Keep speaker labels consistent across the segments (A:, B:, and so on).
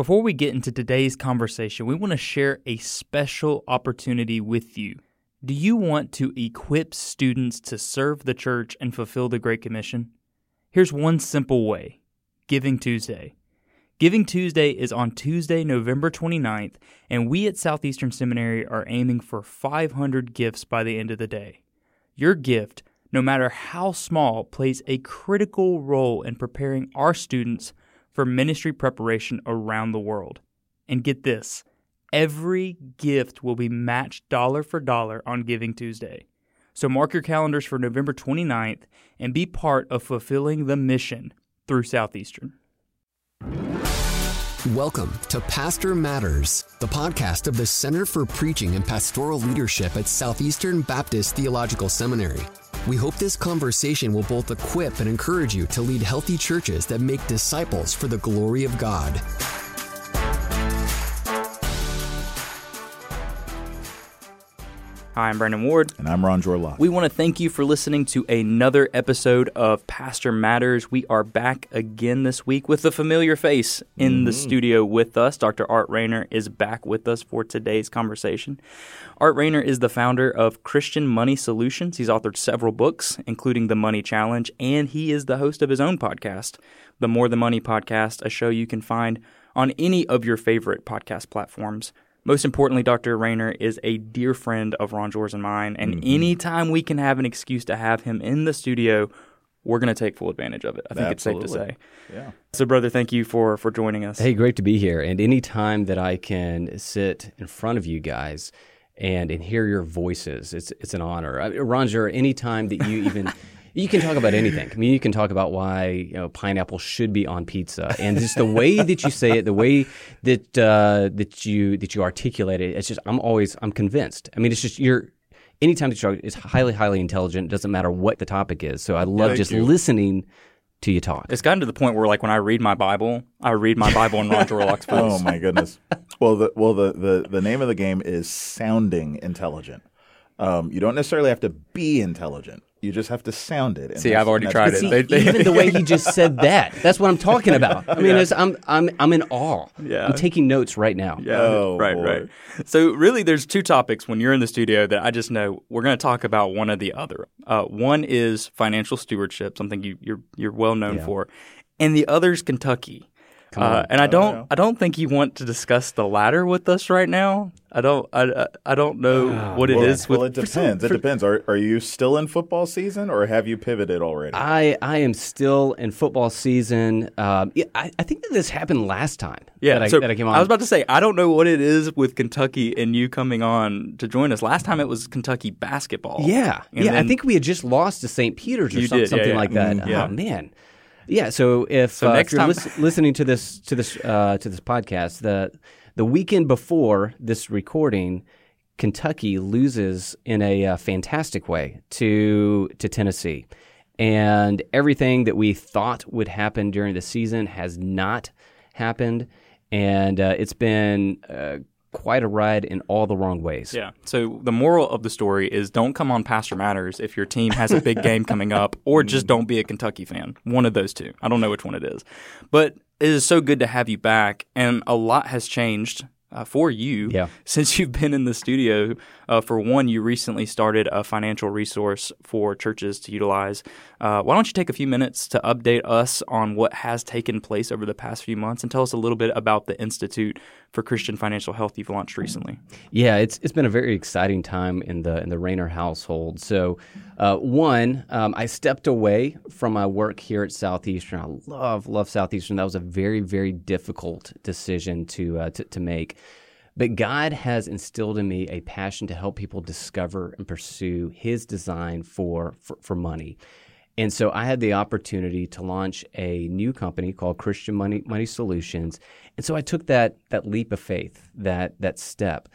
A: Before we get into today's conversation, we want to share a special opportunity with you. Do you want to equip students to serve the church and fulfill the Great Commission? Here's one simple way Giving Tuesday. Giving Tuesday is on Tuesday, November 29th, and we at Southeastern Seminary are aiming for 500 gifts by the end of the day. Your gift, no matter how small, plays a critical role in preparing our students for ministry preparation around the world. And get this every gift will be matched dollar for dollar on Giving Tuesday. So mark your calendars for November 29th and be part of fulfilling the mission through Southeastern.
B: Welcome to Pastor Matters, the podcast of the Center for Preaching and Pastoral Leadership at Southeastern Baptist Theological Seminary. We hope this conversation will both equip and encourage you to lead healthy churches that make disciples for the glory of God.
A: I'm Brandon Ward.
C: And I'm Ronjour Locke.
A: We want to thank you for listening to another episode of Pastor Matters. We are back again this week with a familiar face in mm-hmm. the studio with us. Dr. Art Rainer is back with us for today's conversation. Art Rainer is the founder of Christian Money Solutions. He's authored several books, including The Money Challenge, and he is the host of his own podcast, the More the Money Podcast, a show you can find on any of your favorite podcast platforms. Most importantly, Dr. Rainer is a dear friend of Ronjour's and mine, and mm-hmm. anytime we can have an excuse to have him in the studio, we're going to take full advantage of it. I think Absolutely. it's safe to say. Yeah. So, brother, thank you for for joining us.
D: Hey, great to be here. And anytime that I can sit in front of you guys and and hear your voices, it's it's an honor. Uh, Ronjour, anytime that you even You can talk about anything. I mean, you can talk about why you know pineapple should be on pizza, and just the way that you say it, the way that uh, that you that you articulate it. It's just I'm always I'm convinced. I mean, it's just you're anytime that you talk, it's highly highly intelligent. It doesn't matter what the topic is. So I love just you. listening to you talk.
A: It's gotten to the point where, like, when I read my Bible, I read my Bible in Ronjour Locke's voice.
C: Oh my goodness! Well, the well the, the the name of the game is sounding intelligent. Um, you don't necessarily have to be intelligent. You just have to sound it.
A: See, I've already tried it.
D: See, they, they, even the way he just said that—that's what I'm talking about. I mean, yeah. I'm I'm I'm in awe. Yeah, I'm taking notes right now.
A: Yeah, oh, right, boy. right. So really, there's two topics when you're in the studio that I just know we're going to talk about one or the other. Uh, one is financial stewardship, something you, you're you're well known yeah. for, and the other is Kentucky. Uh, and I don't, I don't think you want to discuss the latter with us right now. I don't, I, I don't know uh, what well, it is.
C: Well, with, it depends. For, it depends. Are, are you still in football season, or have you pivoted already?
D: I, I am still in football season. Um, yeah, I, I think that this happened last time.
A: Yeah,
D: that I,
A: so
D: that I came on.
A: I was about to say I don't know what it is with Kentucky and you coming on to join us. Last time it was Kentucky basketball.
D: Yeah, yeah. I think we had just lost to St. Peter's or some, did, something yeah, yeah. like that. Mm, yeah. Oh man. Yeah. So if, so uh, if you're lis- listening to this to this uh, to this podcast, the the weekend before this recording, Kentucky loses in a uh, fantastic way to to Tennessee, and everything that we thought would happen during the season has not happened, and uh, it's been uh, quite a ride in all the wrong ways.
A: Yeah. So the moral of the story is don't come on Pastor Matters if your team has a big game coming up, or just don't be a Kentucky fan. One of those two. I don't know which one it is. But it is so good to have you back, and a lot has changed uh, for you
D: yeah.
A: since you've been in the studio. Uh, for one, you recently started a financial resource for churches to utilize. Uh, why don't you take a few minutes to update us on what has taken place over the past few months and tell us a little bit about the Institute for Christian Financial Health you've launched recently?
D: Yeah, it's it's been a very exciting time in the in the Rainer household. So, uh, one, um, I stepped away from my work here at Southeastern. I love love Southeastern. That was a very very difficult decision to uh, to, to make. But God has instilled in me a passion to help people discover and pursue His design for, for, for money. And so I had the opportunity to launch a new company called Christian Money Money Solutions. And so I took that that leap of faith, that that step.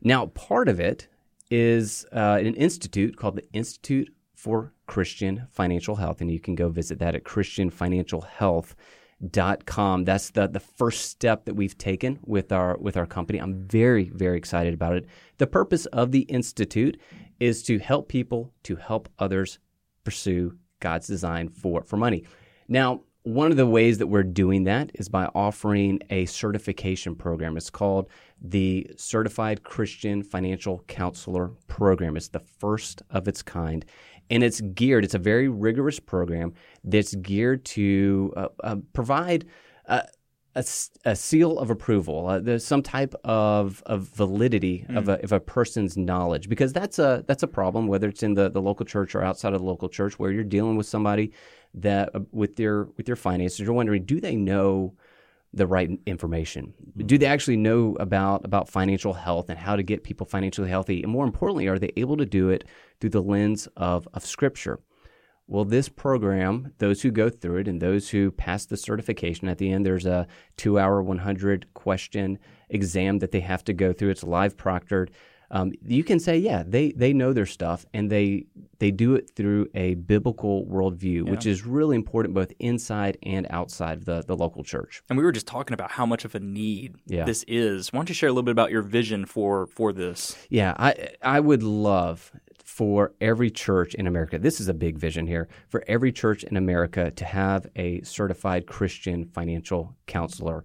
D: Now, part of it is uh, an institute called the Institute for Christian Financial Health, and you can go visit that at Christian Financial Health dot com. That's the the first step that we've taken with our with our company. I'm very very excited about it. The purpose of the institute is to help people to help others pursue God's design for for money. Now, one of the ways that we're doing that is by offering a certification program. It's called the Certified Christian Financial Counselor Program. It's the first of its kind. And it's geared, it's a very rigorous program that's geared to uh, uh, provide uh, a, a, seal of approval, uh, there's some type of, of validity mm. of, a, of a person's knowledge, because that's a that's a problem, whether it's in the, the local church or outside of the local church, where you're dealing with somebody that uh, with their with their finances, you're wondering, do they know the right information? Mm. Do they actually know about about financial health and how to get people financially healthy? And more importantly, are they able to do it through the lens of of Scripture? Well, this program, those who go through it and those who pass the certification, at the end there's a two hour, 100 question exam that they have to go through. It's live proctored. Um, you can say, yeah, they, they know their stuff and they they do it through a biblical worldview, yeah. which is really important both inside and outside the, the local church.
A: And we were just talking about how much of a need yeah. this is. Why don't you share a little bit about your vision for for this?
D: Yeah, I I would love for every church in America, this is a big vision here, for every church in America to have a certified Christian financial counselor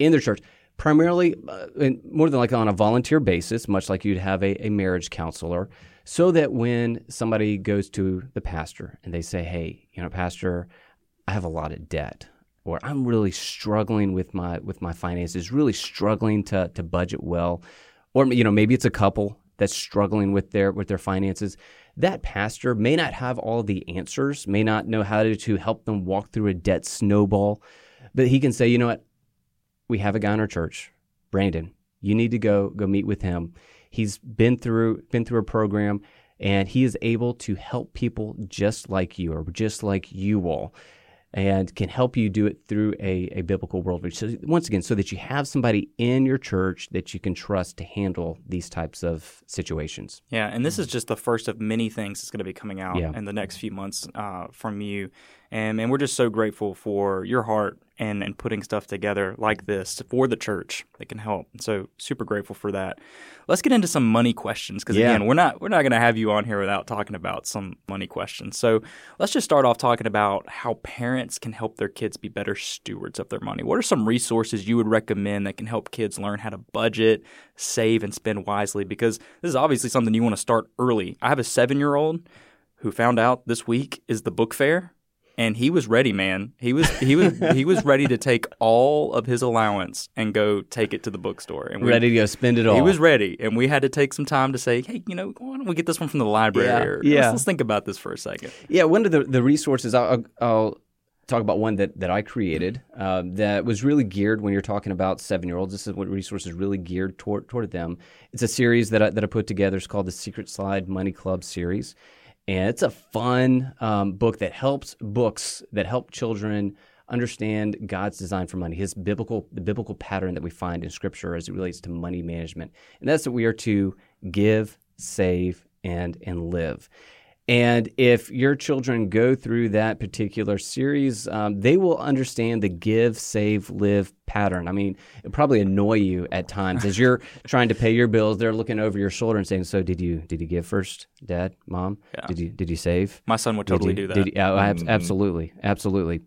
D: in their church. Primarily, uh, more than likely on a volunteer basis, much like you'd have a, a marriage counselor, so that when somebody goes to the pastor and they say, Hey, you know, Pastor, I have a lot of debt or I'm really struggling with my with my finances, really struggling to to budget well, or you know maybe it's a couple that's struggling with their with their finances, that pastor may not have all the answers, may not know how to, to help them walk through a debt snowball, but he can say, you know what, we have a guy in our church, Brandon. You need to go go meet with him. He's been through been through a program and he is able to help people just like you or just like you all and can help you do it through a, a biblical worldview. So once again, so that you have somebody in your church that you can trust to handle these types of situations.
A: Yeah, and this is just the first of many things that's going to be coming out yeah. in the next few months uh, from you. And, and we're just so grateful for your heart and, and putting stuff together like this for the church that can help. So super grateful for that. Let's get into some money questions because yeah. again, we're not we're not going to have you on here without talking about some money questions. So let's just start off talking about how parents can help their kids be better stewards of their money. What are some resources you would recommend that can help kids learn how to budget, save, and spend wisely? Because this is obviously something you want to start early. I have a seven year old who found out this week is the book fair and he was ready, man. He was he was he was ready to take all of his allowance and go take it to the bookstore. And
D: we, ready to go spend it all.
A: He was ready, and we had to take some time to say, hey, you know, why don't we get this one from the library?
D: Yeah,
A: or,
D: yeah.
A: Let's, let's, think about this for a second.
D: Yeah, one of the the resources I'll, I'll talk about one that, that I created uh, that was really geared when you're talking about seven year olds. This is what resources really geared toward toward them. It's a series that I, that I put together. It's called the Secret Slide Money Club series and it's a fun um, book that helps books that help children understand God's design for money, His biblical the biblical pattern that we find in Scripture as it relates to money management, and that's that we are to give, save, and and live. And if your children go through that particular series, um, they will understand the give, save, live pattern. I mean, it probably annoy you at times as you're trying to pay your bills. They're looking over your shoulder and saying, "So did you did you give first, Dad, Mom? Yeah. Did you did you save?"
A: My son would totally
D: you,
A: do that.
D: You, oh, mm-hmm. Absolutely, absolutely.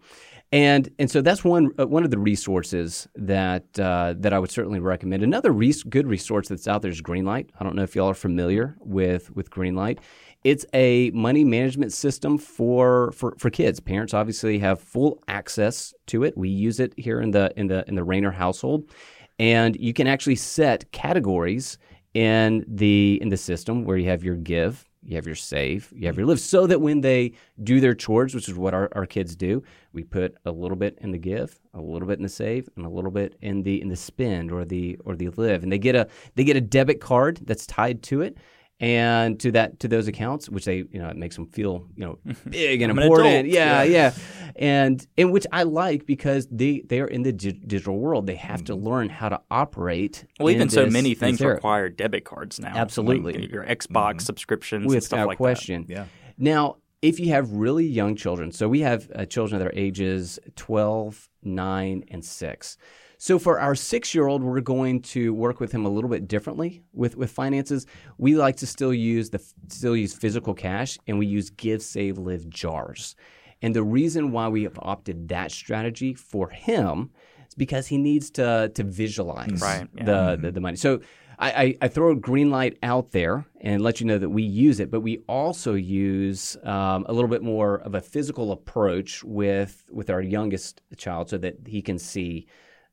D: And and so that's one uh, one of the resources that uh, that I would certainly recommend. Another res- good resource that's out there is Greenlight. I don't know if y'all are familiar with with Greenlight. It's a money management system for, for, for kids. Parents obviously have full access to it. We use it here in the in the in the Rainer household, and you can actually set categories in the in the system where you have your give, you have your save, you have your live, so that when they do their chores, which is what our, our kids do, we put a little bit in the give, a little bit in the save, and a little bit in the in the spend or the or the live, and they get a they get a debit card that's tied to it and to that to those accounts, which they you know it makes them feel you know big and important. Yeah, yeah, yeah, and and which I like because they they are in the di- digital world. They have mm to learn how to operate.
A: Well, even so, many things require debit cards now.
D: Absolutely,
A: like your Xbox mm subscriptions Without and stuff like
D: question.
A: that. Yeah.
D: Now, if you have really young children, so we have uh, children that are ages 12, 9, and 6. So for our six year old, we're going to work with him a little bit differently with, with finances. We like to still use the still use physical cash and we use give, save, live jars. And the reason why we have opted that strategy for him is because he needs to to visualize
A: Right, yeah.
D: the, the the money. So I, I, I throw a Greenlight out there and let you know that we use it, but we also use um, a little bit more of a physical approach with with our youngest child, so that he can see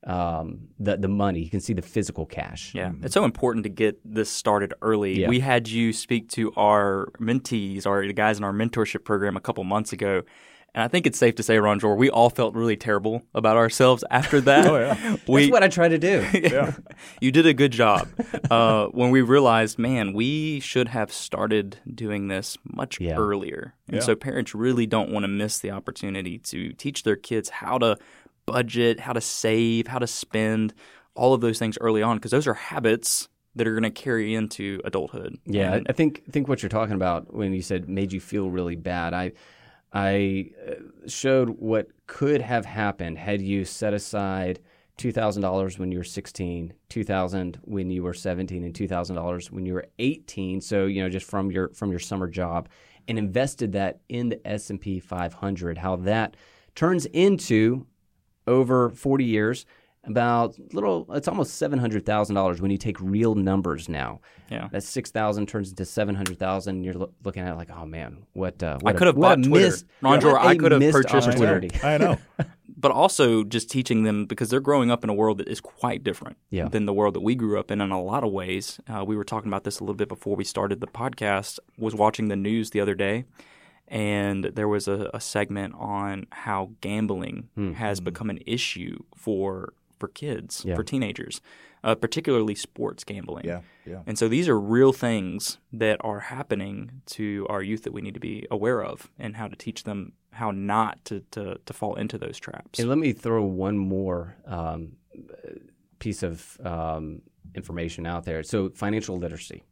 D: um, the the money, You can see the physical cash.
A: Yeah, it's so important to get this started early.
D: Yeah.
A: We had you speak to our mentees, our the guys in our mentorship program a couple months ago, and I think it's safe to say, Ronjour, we all felt really terrible about ourselves after that.
C: Oh, yeah.
A: we,
D: That's what I try to do. yeah.
A: you did a good job uh, when we realized, man, we should have started doing this much
D: Yeah.
A: earlier. And
C: Yeah.
A: so parents really don't want to miss the opportunity to teach their kids how to budget, how to save, how to spend, all of those things early on, because those are habits that are going to carry into adulthood.
D: Yeah, I-
A: And-
D: I think I think what you're talking about when you said made you feel really bad. I I uh, showed what could have happened had you set aside two thousand dollars when you were sixteen, two thousand when you were seventeen, and two thousand dollars when you were eighteen. So you know, just from your from your summer job, and invested that in the S and P 500. How that turns into over 40 years about little it's almost $700,000 when you take real numbers now.
A: Yeah.
D: That 6,000 turns into 700,000 you're lo- looking at it like, "Oh man, what uh,
A: I could have bought Twitter.
D: missed-
A: Ron
D: what
A: Jor, could have purchased
C: I know.
A: Twitter.
C: I know.
A: but also just teaching them because they're growing up in a world that is quite different
D: Yeah.
A: than the world that we grew up in in a lot of ways. Uh, we were talking about this a little bit before we started the podcast. Was watching the news the other day, and there was a, a segment on how gambling has become an issue for for kids,
D: Yeah.
A: for teenagers, uh, particularly sports gambling.
C: Yeah, yeah.
A: And so these are real things that are happening to our youth that we need to be aware of and how to teach them how not to, to, to fall into those traps.
D: And let me throw one more um, piece of um, information out there. So, financial literacy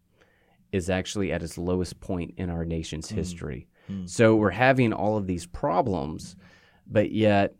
D: is actually at its lowest point in our nation's history. So, we're having all of these problems, but yet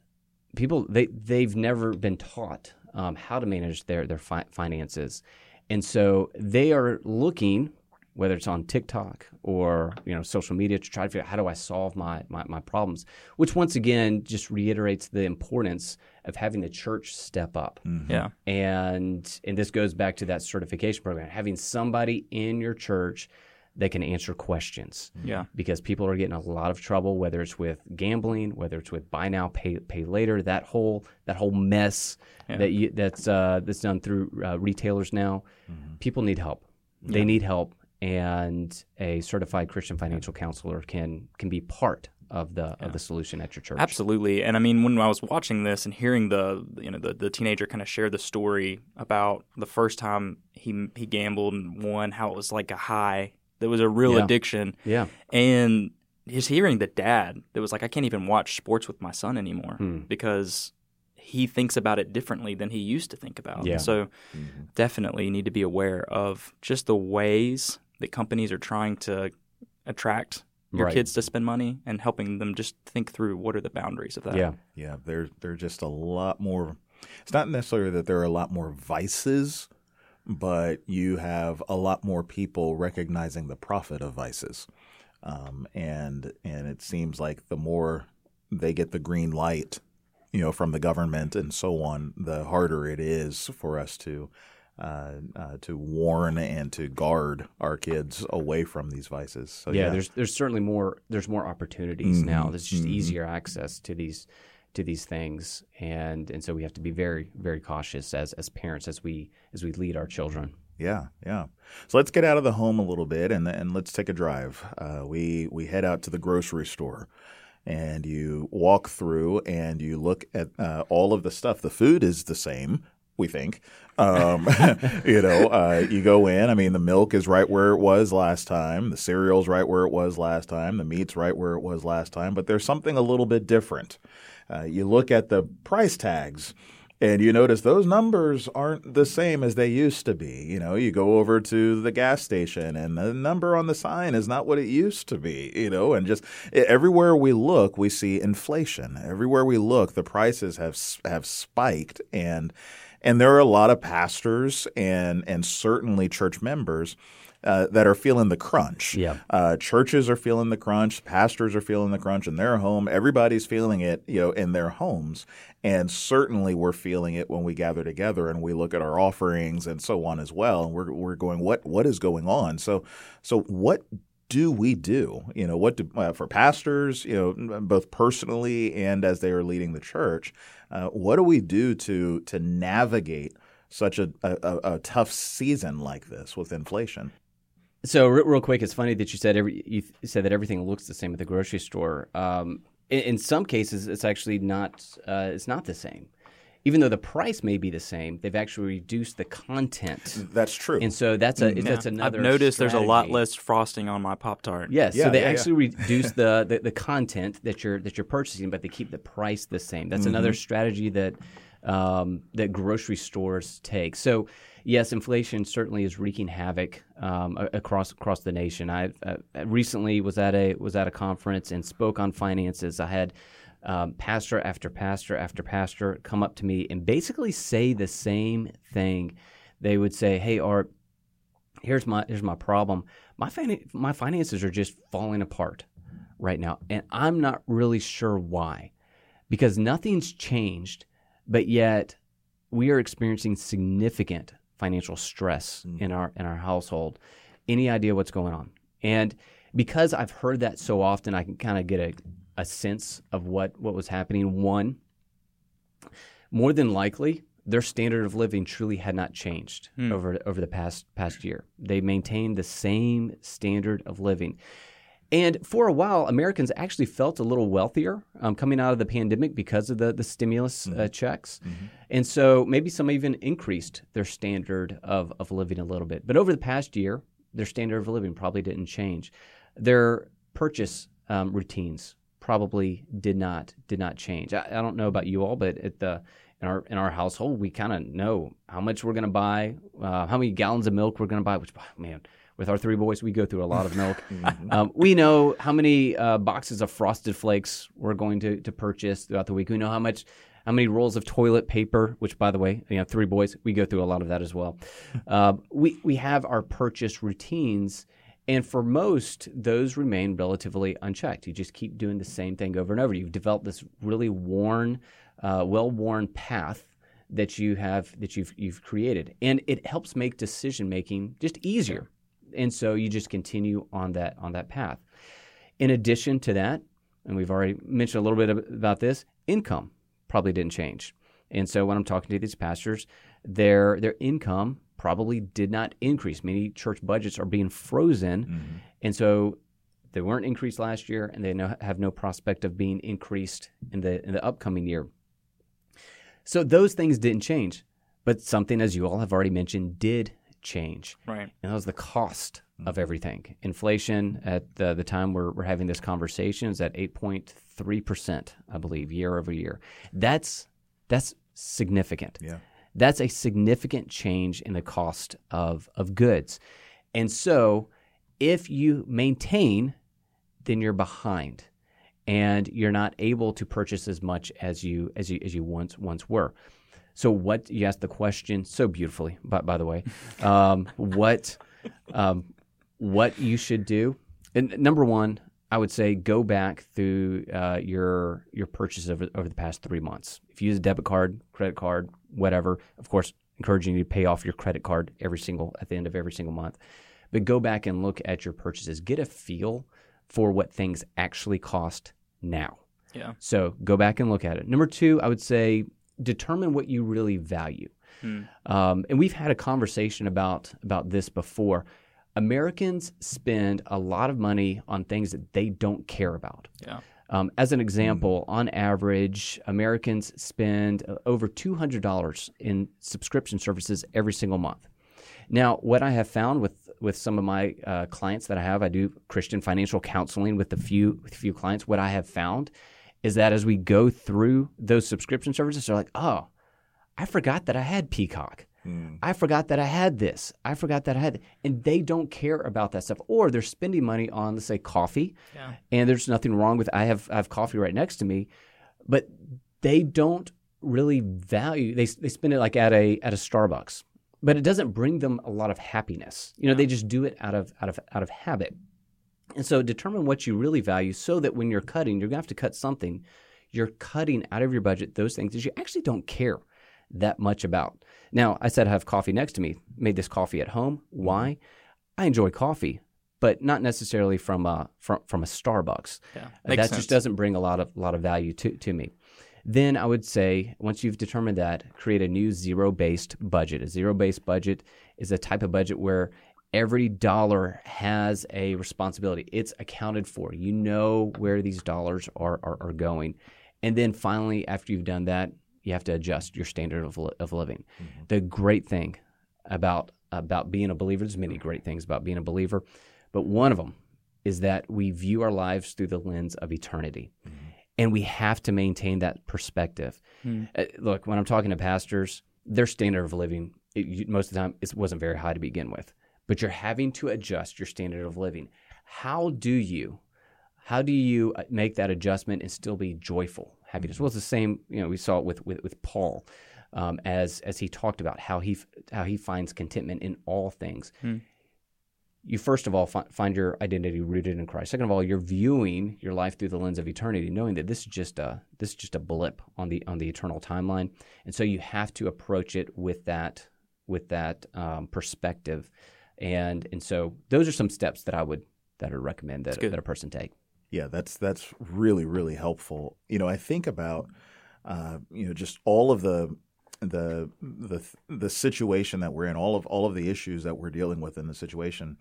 D: people they they've never been taught um, how to manage their their fi- finances, and so they are looking. Whether it's on TikTok or you know social media to try to figure out how do I solve my, my my problems, which once again just reiterates the importance of having the church step up
A: yeah.
D: and and this goes back to that certification program having somebody in your church that can answer questions.
A: Yeah.
D: because people are getting a lot of trouble whether it's with gambling whether it's with buy now pay pay later that whole that whole mess that you that's uh, that's done through uh, retailers now. People need help. They need help and a certified christian financial counselor can can be part of the of the solution at your church.
A: Absolutely. And I mean, when I was watching this and hearing the you know the, the teenager kind of share the story about the first time he he gambled and won, how it was like a high, that was a real
D: Yeah.
A: addiction,
D: yeah
A: and just hearing the dad that was like, I can't even watch sports with my son anymore
D: Hmm.
A: because he thinks about it differently than he used to think about.
D: Yeah.
A: So definitely need to be aware of just the ways that companies are trying to attract your
D: Right.
A: kids to spend money and helping them just think through what are the boundaries of that.
D: yeah
C: Yeah, there there're just a lot more. It's not necessarily that there are a lot more vices, but you have a lot more people recognizing the profit of vices, um, and and it seems like the more they get the green light, you know, from the government and so on, the harder it is for us to. Uh, uh, to warn and to guard our kids away from these vices. So,
D: yeah, there's there's certainly more there's more opportunities
C: Mm-hmm.
D: now. There's just easier access to these to these things, and and so we have to be very very cautious as as parents as we as we lead our children.
C: Yeah, yeah. So let's get out of the home a little bit and and let's take a drive. Uh, we we head out to the grocery store, and you walk through and you look at uh, all of the stuff. The food is the same. We think, um, you know, uh, you go in. I mean, the milk is right where it was last time. The cereal's right where it was last time. The meat's right where it was last time. But there's something a little bit different. Uh, you look at the price tags and you notice those numbers aren't the same as they used to be. You know, you go over to the gas station and the number on the sign is not what it used to be, you know, and just everywhere we look, we see inflation. Everywhere we look, the prices have have spiked and and there are a lot of pastors and and certainly church members uh, that are feeling the crunch.
D: Yeah.
C: Uh, churches are feeling the crunch. Pastors are feeling the crunch in their home. Everybody's feeling it, you know, in their homes. And certainly we're feeling it when we gather together and we look at our offerings and so on as well. And we're, we're going, what what is going on? So so what do we do? You know, what do, uh, for pastors, you know, both personally and as they are leading the church, uh, what do we do to to navigate such a, a, a tough season like this with inflation?
D: So real quick, it's funny that you said every you said that everything looks the same at the grocery store. Um, in, in, some cases, it's actually not. Uh, it's not the same even though the price may be the same, they've actually reduced the content.
C: That's true.
D: And so that's a yeah. that's another.
A: I've noticed
D: strategy.
A: there's a lot less frosting on my Pop Tart.
D: Yes, yeah, so they yeah, actually reduce the, the, the content that you're that you're purchasing, but they keep the price the same. That's mm-hmm. another strategy that um, that grocery stores take. So yes, inflation certainly is wreaking havoc um, across across the nation. I uh, recently was at a was at a conference and spoke on finances. I had um, pastor after pastor after pastor come up to me and basically say the same thing. They would say, "Hey, Art, here's my here's my problem. My fin- my finances are just falling apart right now, and I'm not really sure why, because nothing's changed, but yet we are experiencing significant financial stress mm. in our in our household. Any idea what's going on? And because I've heard that so often, I can kind of get a a sense of what, what was happening. One, more than likely, their standard of living truly had not changed hmm. over over the past past year. They maintained the same standard of living. And for a while, Americans actually felt a little wealthier um, coming out of the pandemic because of the, the stimulus uh, mm-hmm. uh, checks. Mm-hmm. And so maybe some even increased their standard of, of living a little bit. But over the past year, their standard of living probably didn't change. Their purchase um, routines probably did not did not change. I, I, don't know about you all, but at the in our in our household, we kind of know how much we're going to buy, uh, how many gallons of milk we're going to buy. Which man, with our three boys, we go through a lot of milk. mm-hmm. um, we know how many uh, boxes of Frosted Flakes we're going to to purchase throughout the week. We know how much. How many rolls of toilet paper? Which, by the way, you know, three boys, we go through a lot of that as well. Uh, we we have our purchase routines, and for most, those remain relatively unchecked. You just keep doing the same thing over and over. You've developed this really worn, uh, well-worn path that you have that you've you've created, and it helps make decision making just easier. And so you just continue on that on that path. In addition to that, and we've already mentioned a little bit about this, income probably didn't change. And so when I'm talking to these pastors, their their income probably did not increase. Many church budgets are being frozen, mm-hmm. and so they weren't increased last year, and they no, have no prospect of being increased in the in the upcoming year. So those things didn't change, but something, as you all have already mentioned, did change.
A: Right,
D: and that was the cost mm-hmm. of everything. Inflation at the, the time we're, we're having this conversation is at eight point three percent, I believe, year over year. That's that's significant.
C: Yeah.
D: That's a significant change in the cost of, of goods. And so if you maintain, then you're behind and you're not able to purchase as much as you as you as you once once were. So what you asked the question so beautifully, by, by the way, um, what um, what you should do. And number one, I would say go back through uh, your your purchases over, over the past three months. If you use a debit card, credit card, whatever, of course, encouraging you to pay off your credit card every single at the end of every single month. But go back and look at your purchases. Get a feel for what things actually cost now.
A: Yeah.
D: So go back and look at it. Number two, I would say determine what you really value. Hmm. Um, and we've had a conversation about about this before. Americans spend a lot of money on things that they don't care about.
A: Yeah.
D: Um, as an example, mm. on average, Americans spend uh, over $200 in subscription services every single month. Now, what I have found with with some of my uh, clients that I have, I do Christian financial counseling with a few with a few clients. What I have found is that as we go through those subscription services, they're like, "Oh, I forgot that I had Peacock." Mm. I forgot that I had this. I forgot that I had, and they don't care about that stuff, or they're spending money on, let's say, coffee. Yeah. And there's nothing wrong with. I have I have coffee right next to me, but they don't really value. They they spend it like at a at a Starbucks, but it doesn't bring them a lot of happiness. You know, they just do it out of out of out of habit. And so determine what you really value so that when you're cutting, you're going to have to cut something. You're cutting out of your budget those things that you actually don't care that much about. Now, I said I have coffee next to me. Made this coffee at home. Why? I enjoy coffee, but not necessarily from a from, from a Starbucks.
A: Yeah,
D: Uh, that
A: sense.
D: just doesn't bring a lot of lot of value to to me. Then I would say once you've determined that, create a new zero based budget. A zero based budget is a type of budget where every dollar has a responsibility. It's accounted for. You know where these dollars are are, are going. And then finally, after you've done that, you have to adjust your standard of, li- of living. Mm-hmm. The great thing about about being a believer, there's many great things about being a believer, but one of them is that we view our lives through the lens of eternity. Mm-hmm. And we have to maintain that perspective. Hmm. Uh, look, when I'm talking to pastors, their standard of living, it, most of the time, it wasn't very high to begin with. But you're having to adjust your standard of living. How do you how do you uh, make that adjustment and still be joyful, happiness? Well, it's the same. You know, we saw it with with, with Paul, um, as as he talked about how he how he finds contentment in all things. You first of all fi- find your identity rooted in Christ. Second of all, you're viewing your life through the lens of eternity, knowing that this is just a this is just a blip on the on the eternal timeline, and so you have to approach it with that with that um, perspective, and and so those are some steps that I would that I would recommend that, that a person take.
C: Yeah, that's that's really really helpful. You know, I think about uh, you know just all of the the the the situation that we're in, all of all of the issues that we're dealing with in the situation.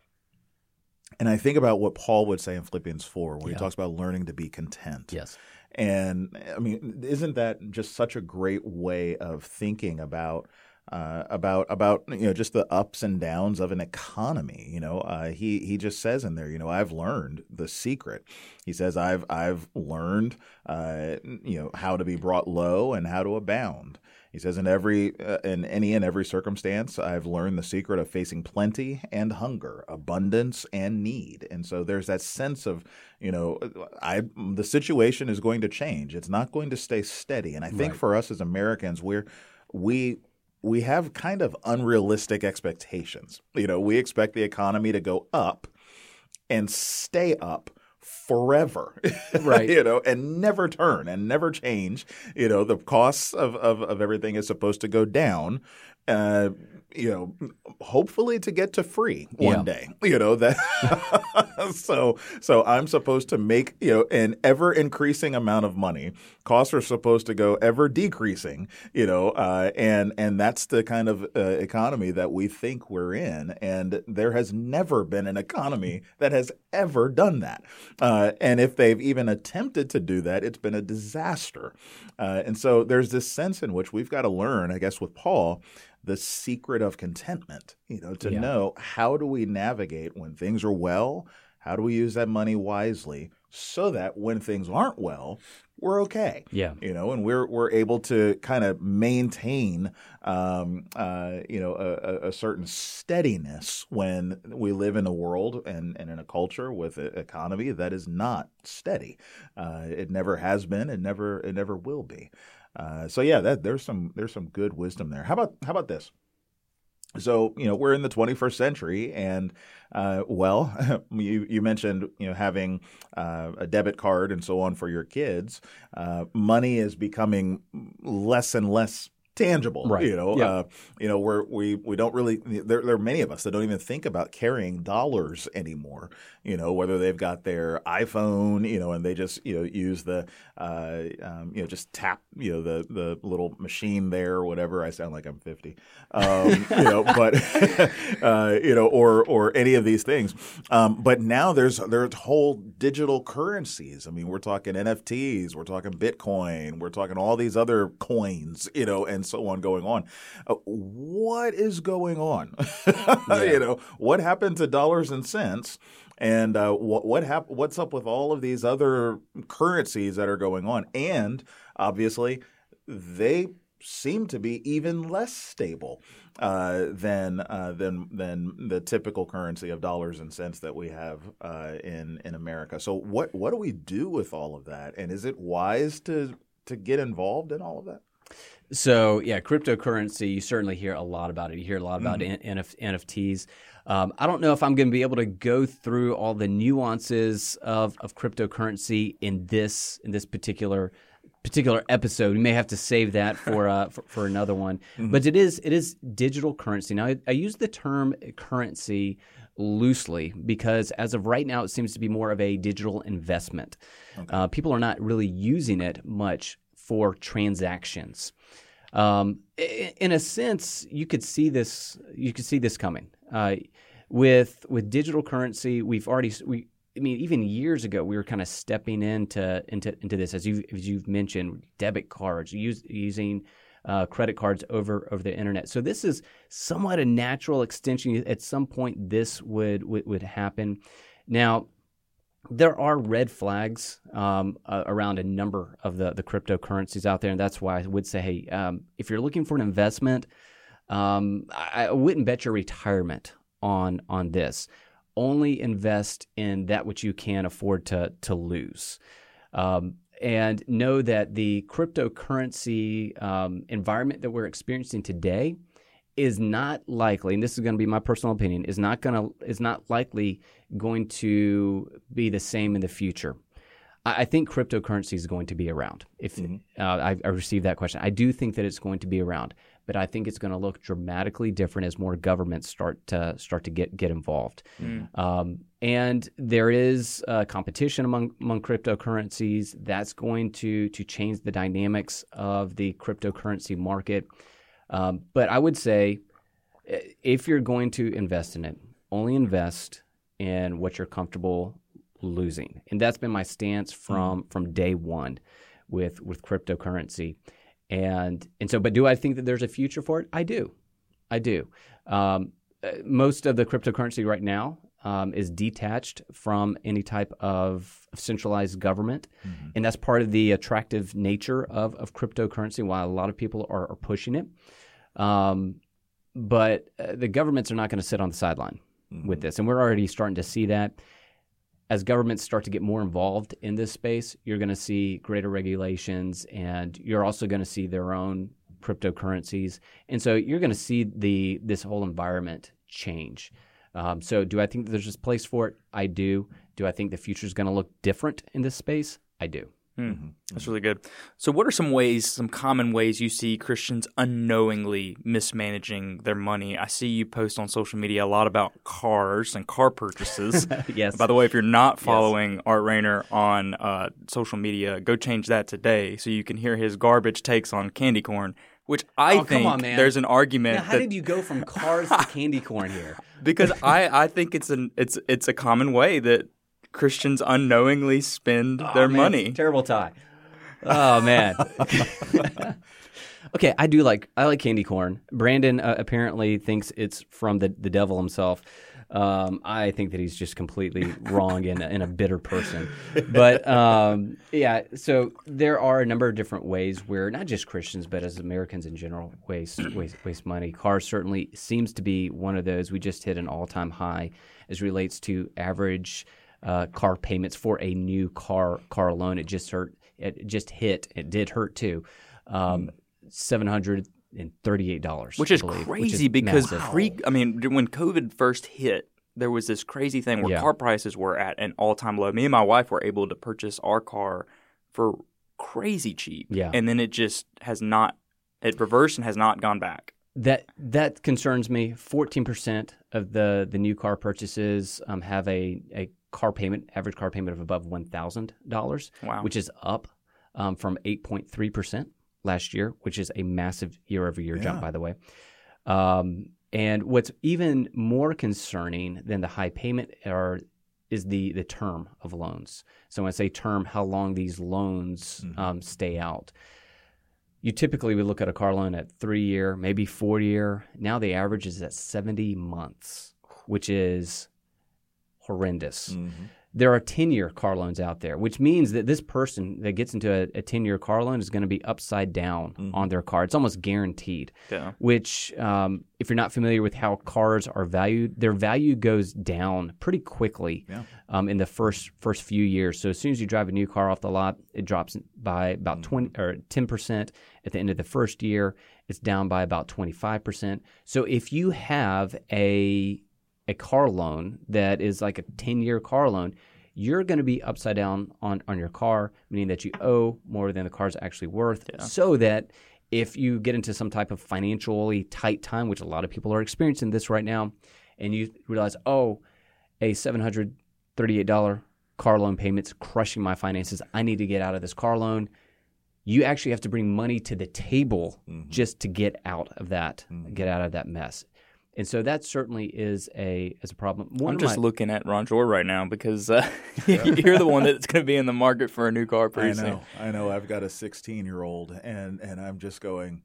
C: And I think about what Paul would say in Philippians 4 where he talks about learning to be content.
D: Yes.
C: And I mean, isn't that just such a great way of thinking about uh, about about you know just the ups and downs of an economy? You know, uh, he he just says in there, you know, I've learned the secret. He says I've I've learned uh, you know how to be brought low and how to abound. He says in every uh, in any and every circumstance, I've learned the secret of facing plenty and hunger, abundance and need. And so there's that sense of, you know, I the situation is going to change. It's not going to stay steady. And I think
D: Right.
C: for us as Americans, we're we we have kind of unrealistic expectations. You know, we expect the economy to go up and stay up forever.
D: Right.
C: you know, and never turn and never change. You know, the costs of, of, of everything is supposed to go down. Uh, you know, hopefully to get to free one
D: Yeah.
C: day. You know that. so so I'm supposed to make you know an ever increasing amount of money. Costs are supposed to go ever decreasing. You know, uh, and and that's the kind of uh, economy that we think we're in. And there has never been an economy that has ever done that. Uh, and if they've even attempted to do that, it's been a disaster. Uh, and so there's this sense in which we've got to learn, I guess, with Paul, the secret of contentment. You know, to
D: Yeah.
C: know how do we navigate when things are well. How do we use that money wisely so that when things aren't well, we're okay?
D: Yeah.
C: you know, and we're we're able to kind of maintain, um, uh, you know, a, a- certain steadiness when we live in a world and, and in a culture with an economy that is not steady. Uh, it never has been. It never it never will be. Uh, so yeah, that there's some there's some good wisdom there. How about how about this? So you know we're in the 21st century, and uh, well, you you mentioned you know having uh, a debit card and so on for your kids. Uh, money is becoming less and less tangible.
D: Right.
C: You know, uh, you know we're, we we don't really. There, there are many of us that don't even think about carrying dollars anymore. You know, whether they've got their iPhone, you know, and they just you know use the uh, um, you know just tap you know the the little machine there or whatever. I sound like I'm 50, um, you know, but uh, you know, or or any of these things. Um, but now there's there's whole digital currencies. I mean, we're talking NFTs, we're talking Bitcoin, we're talking all these other coins, you know, and so on going on. Uh, what is going on? you know, what happened to dollars and cents? And uh, what what hap- What's up with all of these other currencies that are going on? And obviously, they seem to be even less stable uh, than uh, than than the typical currency of dollars and cents that we have uh, in in America. So what what do we do with all of that? And is it wise to to get involved in all of that?
D: So yeah, cryptocurrency. You certainly hear a lot about it. You hear a lot about
C: Mm-hmm.
D: NF- NFTs. Um, I don't know if I'm going to be able to go through all the nuances of, of cryptocurrency in this in this particular particular episode. We may have to save that for uh, for, for another one.
C: Mm-hmm.
D: But it is it is digital currency. Now I, I use the term currency loosely because as of right now, it seems to be more of a digital investment. Uh, people are not really using it much for transactions. Um, in a sense, you could see this. You could see this coming. Uh, with with digital currency, we've already we. I mean, even years ago, we were kind of stepping into into into this, as you as you've mentioned, debit cards, use, using uh, credit cards over over the internet. So this is somewhat a natural extension. At some point, this would would, would happen. Now, there are red flags um, uh, around a number of the, the cryptocurrencies out there, and that's why I would say, hey, um, if you're looking for an investment, um, I, I wouldn't bet your retirement on on this. Only invest in that which you can afford to to lose, um, and know that the cryptocurrency um, environment that we're experiencing today is not likely, and this is going to be my personal opinion, is not going to is not likely going to be the same in the future. I, I think cryptocurrency is going to be around. If uh, I, I received that question, I do think that it's going to be around, but I think it's going to look dramatically different as more governments start to start to get get involved. Um, and there is uh, competition among among cryptocurrencies that's going to to change the dynamics of the cryptocurrency market. Um, but I would say if you're going to invest in it, only invest in what you're comfortable losing, and that's been my stance from from day one with with cryptocurrency. And and so, but do I think that there's a future for it? I do, I do. Um, uh, most of the cryptocurrency right now um, is detached from any type of centralized government, and that's part of the attractive nature of, of cryptocurrency. Why a lot of people are, are pushing it, um, but uh, the governments are not going to sit on the sideline with this, and we're already starting to see that. As governments start to get more involved in this space, you're going to see greater regulations, and you're also going to see their own cryptocurrencies, and so you're going to see the this whole environment change. Um, so, do I think that there's a place for it? I do. Do I think the future is going to look different in this space? I do.
A: That's really good. So, what are some ways, some common ways you see Christians unknowingly mismanaging their money? I see you post on social media a lot about cars and car purchases.
D: Yes.
A: By the way, if you're not following Art Rainer on uh, social media, go change that today so you can hear his garbage takes on candy corn. Which I
D: Oh,
A: think
D: on,
A: there's an argument
D: Now, how
A: that
D: did you go from cars to candy corn here?
A: because I, I think it's an it's it's a common way that Christians unknowingly spend their
D: Oh, man,
A: money.
D: Terrible tie. Oh man. okay, I do like I like candy corn. Brandon uh, apparently thinks it's from the the devil himself. Um, I think that he's just completely wrong and, a- and a bitter person. But um, yeah, so there are a number of different ways where not just Christians, but as Americans in general, waste waste, waste money. Cars certainly seems to be one of those. We just hit an all time high as relates to average uh, car payments for a new car car alone. It just hurt. It just hit. It did hurt too. Um, Seven hundred and thirty-eight dollars,
A: which is crazy because pre I mean when COVID first hit there was this crazy thing where
D: Yeah.
A: car prices were at an all-time low. Me and my wife were able to purchase our car for crazy cheap.
D: Yeah.
A: And then it just has not it reversed and has not gone back.
D: that that concerns me. Fourteen percent of the the new car purchases um, have a a car payment average car payment of above one thousand dollars,
A: Wow.
D: which is up um, from eight point three percent last year, which is a massive year over year jump, by the way. Um, and what's even more concerning than the high payment are is the the term of loans. So when I say term, how long these loans um, stay out. You typically would look at a car loan at three year, maybe four year. Now the average is at seventy months, which is horrendous. there are 10 year car loans out there, which means that this person that gets into a 10 year car loan is going to be upside down mm-hmm. on their car. It's almost guaranteed. Yeah. Which, um, if you're not familiar with how cars are valued, their value goes down pretty quickly yeah. um, in the first first few years. So as soon as you drive a new car off the lot, it drops by about mm-hmm. 20 or 10% at the end of the first year. It's down by about 25%. So if you have a a car loan that is like a 10 year car loan, you're going to be upside down on, on your car, meaning that you owe more than the car's actually worth, yeah. so that if you get into some type of financially tight time, which a lot of people are experiencing this right now, and you realize, oh, a $738 car loan payment's crushing my finances. I need to get out of this car loan. You actually have to bring money to the table mm-hmm. just to get out of that, mm-hmm. get out of that mess and so that certainly is a is a problem.
A: One I'm just my, looking at Ronjour right now because uh, you're the one that's going to be in the market for a new car pretty
C: I know,
A: soon.
C: I know. I've got a 16 year old, and and I'm just going.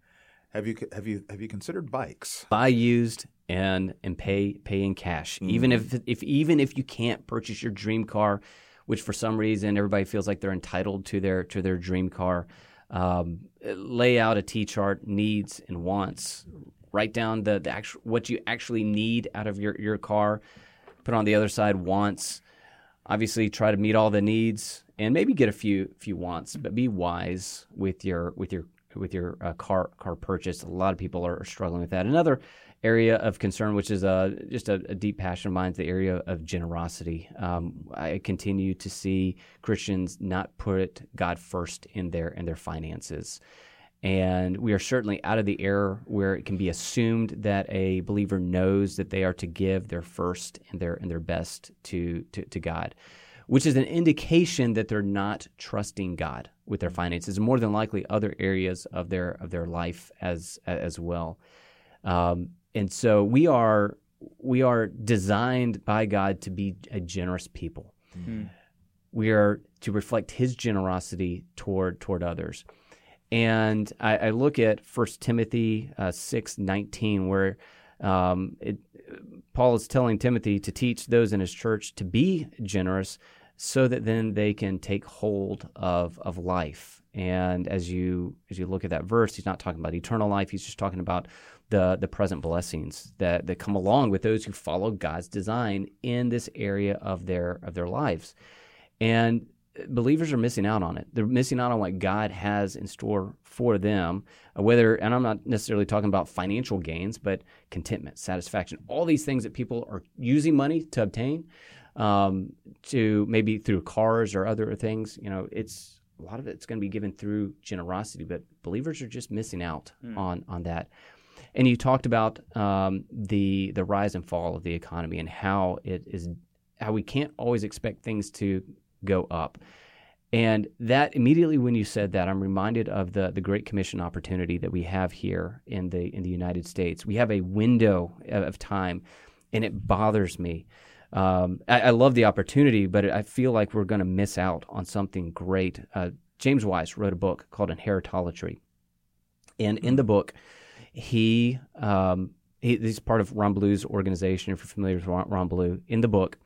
C: Have you have you have you considered bikes?
D: Buy used and and pay pay in cash. Mm-hmm. Even if if even if you can't purchase your dream car, which for some reason everybody feels like they're entitled to their to their dream car. Um, lay out a T chart, needs and wants, write down the, the actual, what you actually need out of your, your car, put on the other side wants. Obviously, try to meet all the needs and maybe get a few few wants, but be wise with your with your with your uh, car car purchase. A lot of people are struggling with that. Another area of concern, which is uh, just a, a, deep passion of mine, is the area of generosity. Um, I continue to see Christians not put God first in their in their finances. And we are certainly out of the era where it can be assumed that a believer knows that they are to give their first and their and their best to, to, to God, which is an indication that they're not trusting God with their finances. More than likely, other areas of their of their life as as well. Um, and so we are we are designed by God to be a generous people. Mm-hmm. We are to reflect His generosity toward toward others. And I, I look at 1 Timothy uh, 6 19, where um, it, Paul is telling Timothy to teach those in his church to be generous so that then they can take hold of, of life. And as you as you look at that verse, he's not talking about eternal life. He's just talking about the the present blessings that, that come along with those who follow God's design in this area of their of their lives. And believers are missing out on it. They're missing out on what God has in store for them. Uh, whether, and I'm not necessarily talking about financial gains, but contentment, satisfaction, all these things that people are using money to obtain, um, to maybe through cars or other things. You know, it's a lot of it's going to be given through generosity, but believers are just missing out mm. on on that. And you talked about um, the the rise and fall of the economy and how it is how we can't always expect things to go up. And that immediately when you said that, I'm reminded of the, the Great Commission opportunity that we have here in the in the United States. We have a window of time, and it bothers me. Um, I, I, love the opportunity, but I feel like we're going to miss out on something great. Uh, James Weiss wrote a book called Inheritolatry, and in the book, he, um, he he's part of Ron Blue's organization. If you're familiar with Ron, Ron Blue, in the book,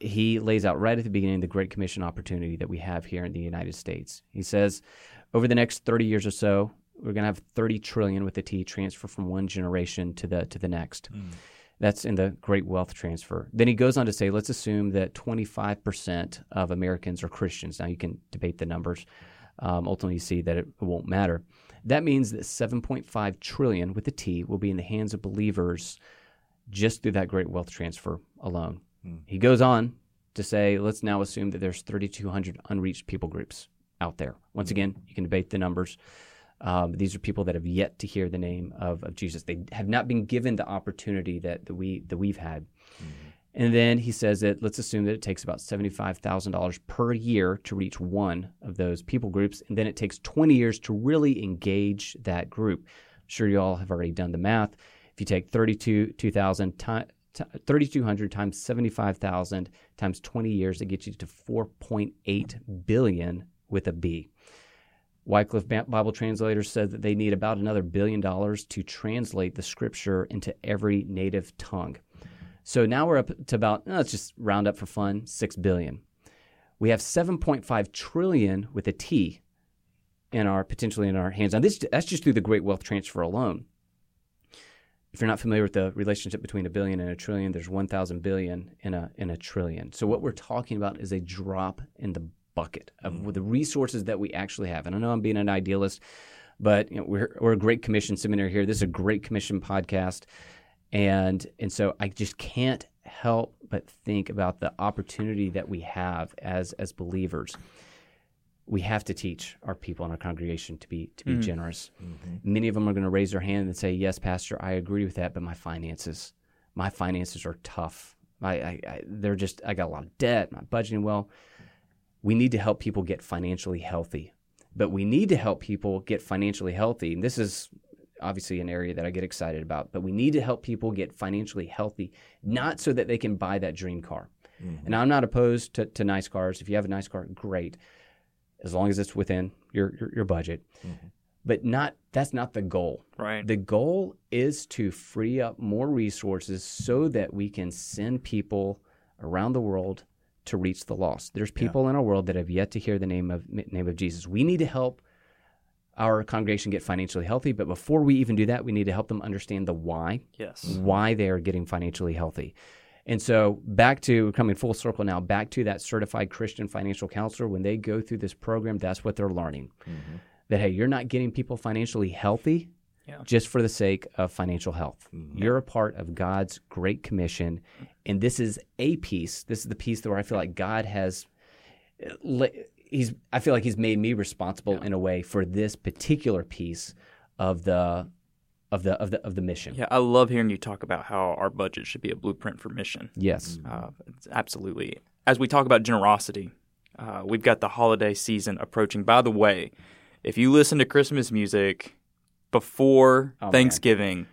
D: he lays out right at the beginning the Great Commission opportunity that we have here in the United States. He says, over the next 30 years or so, we're going to have 30 trillion with the T transfer from one generation to the to the next. Mm. That's in the great wealth transfer. Then he goes on to say, let's assume that 25% of Americans are Christians. Now you can debate the numbers. Um, ultimately, you see that it won't matter. That means that 7.5 trillion with the T will be in the hands of believers just through that great wealth transfer alone. Hmm. He goes on to say, let's now assume that there's 3,200 unreached people groups out there. Once hmm. again, you can debate the numbers. Um, these are people that have yet to hear the name of, of Jesus. They have not been given the opportunity that, that we that we've had. Mm-hmm. And then he says that let's assume that it takes about seventy-five thousand dollars per year to reach one of those people groups, and then it takes twenty years to really engage that group. I'm sure you all have already done the math. If you take thirty-two two thousand 3,200 times 75,000 times 20 years, it gets you to 4.8 billion with a B. Wycliffe Bible translators said that they need about another billion dollars to translate the scripture into every native tongue. So now we're up to about oh, let's just round up for fun, six billion. We have 7.5 trillion with a T in our potentially in our hands. Now this that's just through the great wealth transfer alone. If you're not familiar with the relationship between a billion and a trillion, there's 1,000 billion in a in a trillion. So what we're talking about is a drop in the bucket of mm. the resources that we actually have. And I know I'm being an idealist, but you know, we're we're a great commission seminary here. This is a great commission podcast, and and so I just can't help but think about the opportunity that we have as as believers we have to teach our people in our congregation to be to be mm. generous. Mm-hmm. Many of them are going to raise their hand and say, "Yes, Pastor, I agree with that, but my finances, my finances are tough. I, I, I they're just I got a lot of debt. Not budgeting well. We need to help people get financially healthy, but we need to help people get financially healthy. And this is obviously an area that I get excited about. But we need to help people get financially healthy, not so that they can buy that dream car. Mm-hmm. And I'm not opposed to, to nice cars. If you have a nice car, great as long as it's within your your, your budget. Mm-hmm. But not that's not the goal.
A: Right.
D: The goal is to free up more resources so that we can send people around the world to reach the lost. There's people in our world that have yet to hear the name of name of Jesus. We need to help our congregation get financially healthy, but before we even do that, we need to help them understand the why
A: Yes.
D: why they are getting financially healthy. And so back to coming full circle now, back to that certified Christian financial counselor, when they go through this program, that's what they're learning. Mm-hmm. That hey, you're not getting people financially healthy
A: Yeah.
D: just for the sake of financial health. Mm-hmm. You're a part of God's great commission. And this is a piece. This is the piece where I feel like God has uh, he's I feel like he's made me responsible in a way for this particular piece of the of the of the of the mission.
A: Yeah, I love hearing you talk about how our budget should be a blueprint for mission.
D: Yes.
A: Uh, it's absolutely. As we talk about generosity, uh, we've got the holiday season approaching. By the way, if you listen to Christmas music before
D: Oh, man.
A: Thanksgiving,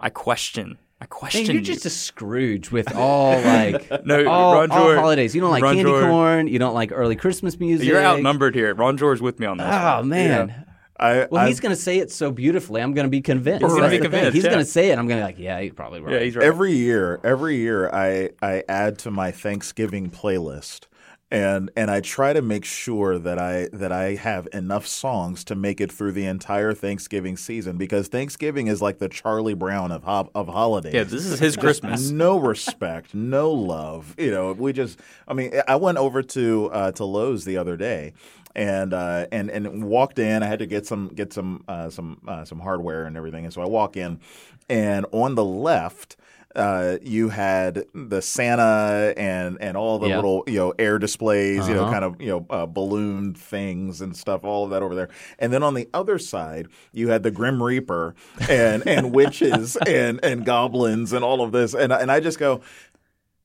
A: I question. I
D: Man,
A: question
D: you're
A: you.
D: just a Scrooge with all like
A: No,
D: all,
A: Ron
D: all holidays. You don't like
A: Ron
D: candy
A: George-
D: corn. You don't like early Christmas music.
A: You're outnumbered here. Ron George with me on this.
D: Oh
A: one.
D: man.
C: I,
D: Well,
C: I-
D: he's going to say it so beautifully. I'm going to be convinced.
A: He's gonna
D: That's
A: be
D: the thing.
A: convinced,
D: He's
A: yeah.
D: going to say it. I'm going to be like, yeah, he's probably right.
A: Yeah, he's right.
C: every year, every year, I I add to my Thanksgiving playlist, and and I try to make sure that I that I have enough songs to make it through the entire Thanksgiving season because Thanksgiving is like the Charlie Brown of ho- of holidays.
A: yeah, this is his Christmas.
C: no respect, no love. You know, we just. I mean, I went over to uh, to Lowe's the other day, and uh, and and walked in. I had to get some get some uh, some uh, some hardware and everything, and so I walk in, and on the left. Uh, you had the Santa and and all the
D: Yeah.
C: little you know air displays, you know,
D: Uh-huh.
C: kind of you know uh, balloon things and stuff, all of that over there. And then on the other side, you had the Grim Reaper and and witches and and goblins and all of this. And and I just go,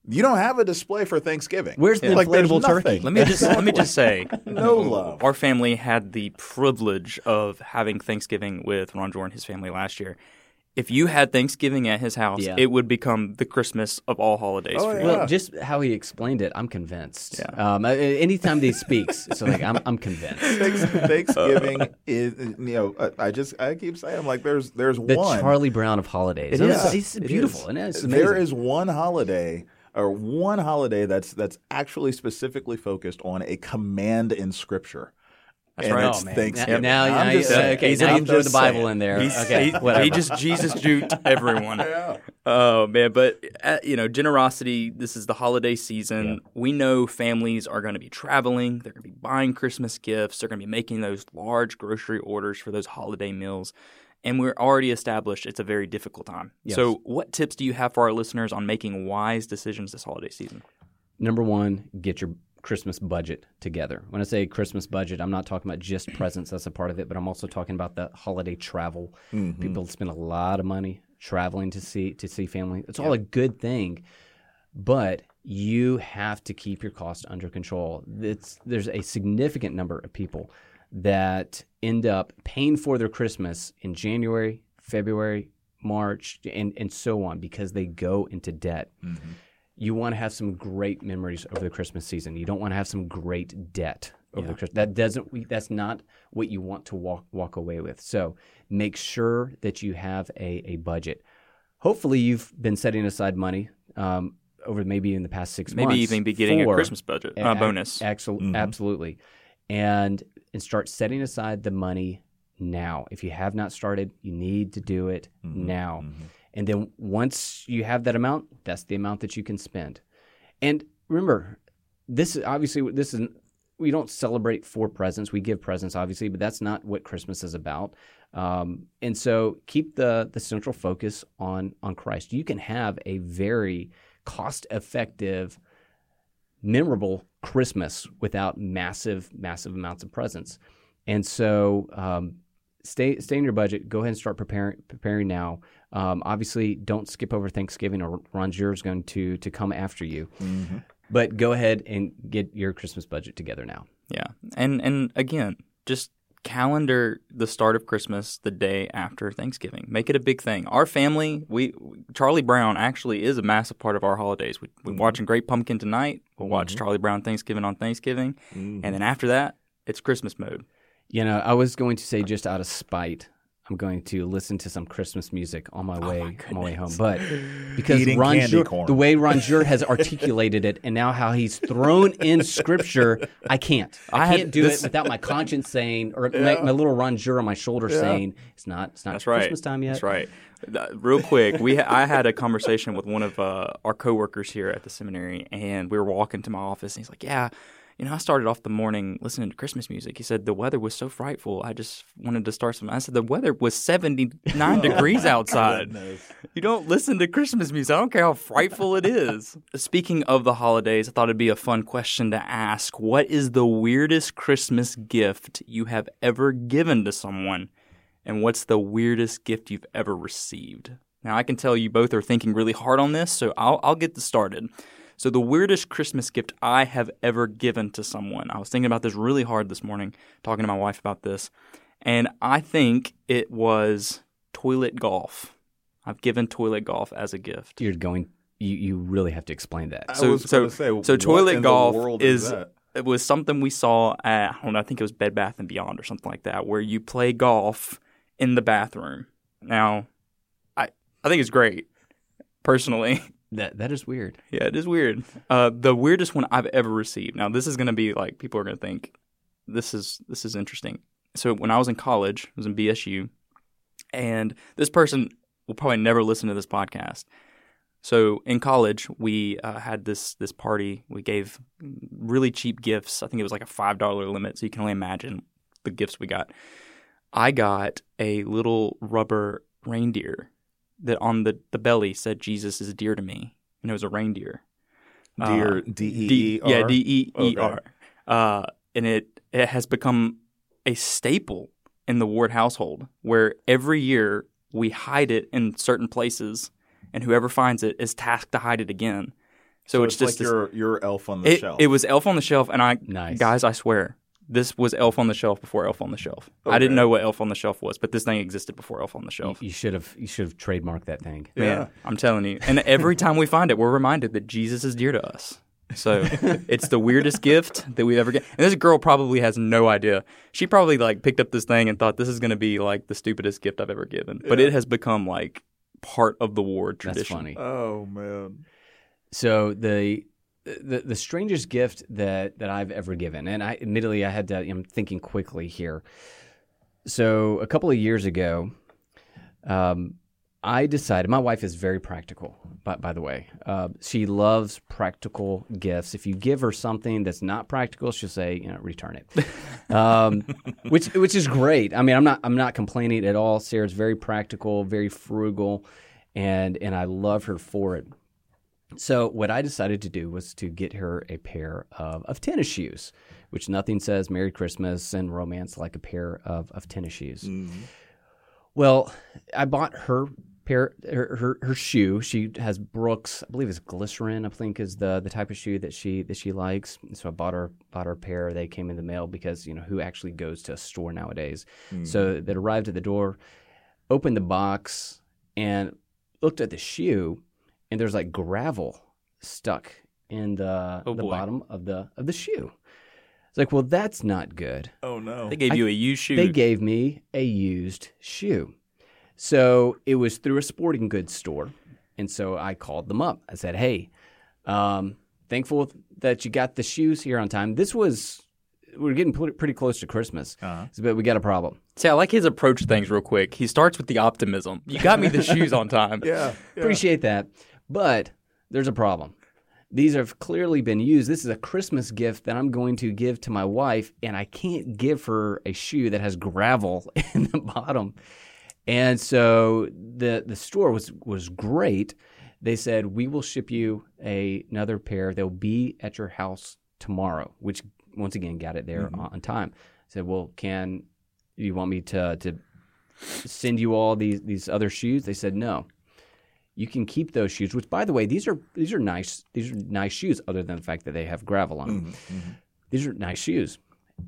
C: you don't have a display for Thanksgiving.
D: Where's the
C: Like, there's
D: inflatable turkey?
A: Let me just let me just say,
C: no love.
A: our family had the privilege of having Thanksgiving with Ron Jordan and his family last year. If you had Thanksgiving at his house,
D: Yeah.
A: it would become the Christmas of all holidays
C: Oh,
A: for
C: yeah.
D: Well, just how he explained it, I'm convinced.
A: Yeah.
D: Um, uh, anytime that he speaks, so like I'm, I'm convinced.
C: Thanks- Thanksgiving is you know I- I just I keep saying I'm like there's there's
D: The
C: one
D: Charlie Brown of holidays. It's-
A: is.
D: It's, beautiful.
C: is.
D: And it's amazing.
C: is one holiday or one holiday that's that's actually specifically focused on a command in Scripture.
A: That's
C: and
A: right.
C: It's
D: Oh, man.
C: Thanksgiving.
D: Now, now,
C: I'm
D: now
C: just saying.
D: okay,
A: He's
D: now you throw the Bible
C: saying.
D: in there.
A: He's,
D: okay,
A: he, he just Jesus juked everyone. Oh man, but uh, you know, generosity. This is the holiday season. We know families are going to be traveling. They're going to be buying Christmas gifts. They're going to be making those large grocery orders for those holiday meals. And we're already established it's a very difficult time. So, what tips do you have for our listeners on making wise decisions this holiday season?
D: Number one, get your Christmas budget together. When I say Christmas budget, I'm not talking about just presents, that's a part of it, but I'm also talking about the holiday travel. Mm-hmm. People spend a lot of money traveling to see to see family. It's all a good thing, but you have to keep your cost under control. It's, there's a significant number of people that end up paying for their Christmas in January, February, March, and, and so on because they go into debt you want to have some great memories over the Christmas season. You don't want to have some great debt over the Christmas. That doesn't. That's not what you want to walk walk away with. So make sure that you have a, a budget. Hopefully, you've been setting aside money um, over maybe in the past six
A: Maybe
D: months.
A: Maybe even be getting a Christmas budget uh, bonus.
D: Axel-
C: Mhm.
D: Absolutely. And and start setting aside the money now. If you have not started, you need to do it
C: Mhm.
D: now.
C: Mhm.
D: And then once you have that amount, that's the amount that you can spend. And remember, this is obviously this is we don't celebrate for presents. We give presents, obviously, but that's not what Christmas is about. Um, and so keep the the central focus on on Christ. You can have a very cost effective, memorable Christmas without massive massive amounts of presents. And so um, stay stay in your budget. Go ahead and start preparing preparing now. Um, obviously, don't skip over Thanksgiving, or Ronjour is going to to come after you.
C: Mhm.
D: But go ahead and get your Christmas budget together now.
A: Yeah, and and again, just calendar the start of Christmas the day after Thanksgiving. Make it a big thing. Our family, we Charlie Brown actually is a massive part of our holidays. We, we're watching Great Pumpkin tonight. We'll watch Charlie Brown Thanksgiving on Thanksgiving,
C: Mhm.
A: and then after that, it's Christmas mode.
D: You know, I was going to say just out of spite, I'm going to listen to some Christmas music on my way on my way home. But because
C: Eating
D: Ron
C: candy
D: Jur-
C: corn.
D: the way Ronjour has articulated it, and now how he's thrown in Scripture, I can't. I,
A: I
D: can't do
A: this-
D: it without my conscience saying, or my, my little Ronjour on my shoulder saying, "It's not. It's not
A: That's right.
D: Christmas time yet."
A: That's right. Real quick, we ha- I had a conversation with one of uh, our coworkers here at the seminary, and we were walking to my office, and he's like, "Yeah, you know, I started off the morning listening to Christmas music." He said the weather was so frightful, I just wanted to start some. I said the weather was seventy nine degrees outside. You don't listen to Christmas music. I don't care how frightful it is. Speaking of the holidays, I thought it'd be a fun question to ask. What is the weirdest Christmas gift you have ever given to someone? And what's the weirdest gift you've ever received? Now, I can tell you both are thinking really hard on this, so I'll, I'll get this started. So, the weirdest Christmas gift I have ever given to someone, I was thinking about this really hard this morning, talking to my wife about this, and I think it was toilet golf. I've given toilet golf as a gift.
D: You're going. You you really have to explain that.
C: I
A: So,
C: was
A: so,
C: say,
A: so
C: what
A: toilet
C: in the
A: golf
C: world
A: is,
C: is that?
A: it was something we saw at I don't know, I think it was Bed Bath and Beyond or something like that, where you play golf in the bathroom. Now, I I think it's great, personally.
D: That that is weird.
A: Yeah, it is weird. Uh, the weirdest one I've ever received. Now, this is going to be like people are going to think this is this is interesting. So when I was in college, I was in BSU, and this person will probably never listen to this podcast. So in college, we uh, had this this party. We gave really cheap gifts. I think it was like a five dollar limit, so you can only imagine the gifts we got. I got a little rubber reindeer that on the, the belly said Jesus is dear to me, and it was a reindeer.
C: Dear
A: Uh,
C: D E
A: D-
C: E R.
A: Yeah, D E E R.
C: Okay.
A: Uh, and it it has become a staple in the Ward household, where every year we hide it in certain places, and whoever finds it is tasked to hide it again. So,
C: So
A: it's,
C: it's,
A: just
C: like
A: this-
C: your your elf on the
A: it,
C: shelf.
A: it was Elf on the Shelf, and I
D: Nice.
A: guys, I swear. This was Elf on the Shelf before Elf on the Shelf. I didn't know what Elf on the Shelf was, but this thing existed before Elf on the Shelf.
D: you should have you should have trademarked that thing.
C: Yeah.
A: Man, I'm telling you. And every time we find it, we're reminded that Jesus is dear to us. So it's the weirdest gift that we've ever get. And this girl probably has no idea. She probably like picked up this thing and thought this is going to be like the stupidest gift I've ever given. But it has become like part of the ward tradition.
D: That's
A: tradition.
D: funny.
C: oh man.
D: So the the the strangest gift that that I've ever given, and I admittedly I had to. I'm thinking quickly here. So a couple of years ago, um, I decided. My wife is very practical. By, by the way, uh, she loves practical gifts. If you give her something that's not practical, she'll say, you know, return it, um, which which is great. I mean, I'm not I'm not complaining at all. Sarah's very practical, very frugal, and and I love her for it. So what I decided to do was to get her a pair of, of tennis shoes, which nothing says Merry Christmas and romance like a pair of, of tennis shoes. Mm-hmm. Well, I bought her pair her, her her shoe. She has Brooks, I believe it's glycerin, I think is the the type of shoe that she that she likes. So I bought her bought her a pair. They came in the mail because, you know, who actually goes to a store nowadays? Mm-hmm. So that arrived at the door, opened the box and looked at the shoe and there's like gravel stuck in the
A: Oh,
D: the
A: boy.
D: bottom of the of the shoe. It's like, well, that's not good.
C: Oh no.
A: They gave you a used shoe.
D: They gave me a used shoe. So it was through a sporting goods store. And so I called them up. I said, "Hey, um, thankful that you got the shoes here on time. This was we are getting pretty close to Christmas, uh-huh. but we got a problem."
A: See, I like his approach to things real quick. He starts with the optimism. You got me the shoes on time.
C: Yeah,
D: yeah, appreciate that. But there's a problem. These have clearly been used. This is a Christmas gift that I'm going to give to my wife, and I can't give her a shoe that has gravel in the bottom. And so the the store was was great. They said we will ship you a, another pair. They'll be at your house tomorrow, which once again got it there mm-hmm. on time. I said, well, can you want me to to send you all these these other shoes? They said no you can keep those shoes. Which, by the way, these are these are nice. These are nice shoes. Other than the fact that they have gravel on them, mm-hmm, mm-hmm. these are nice shoes.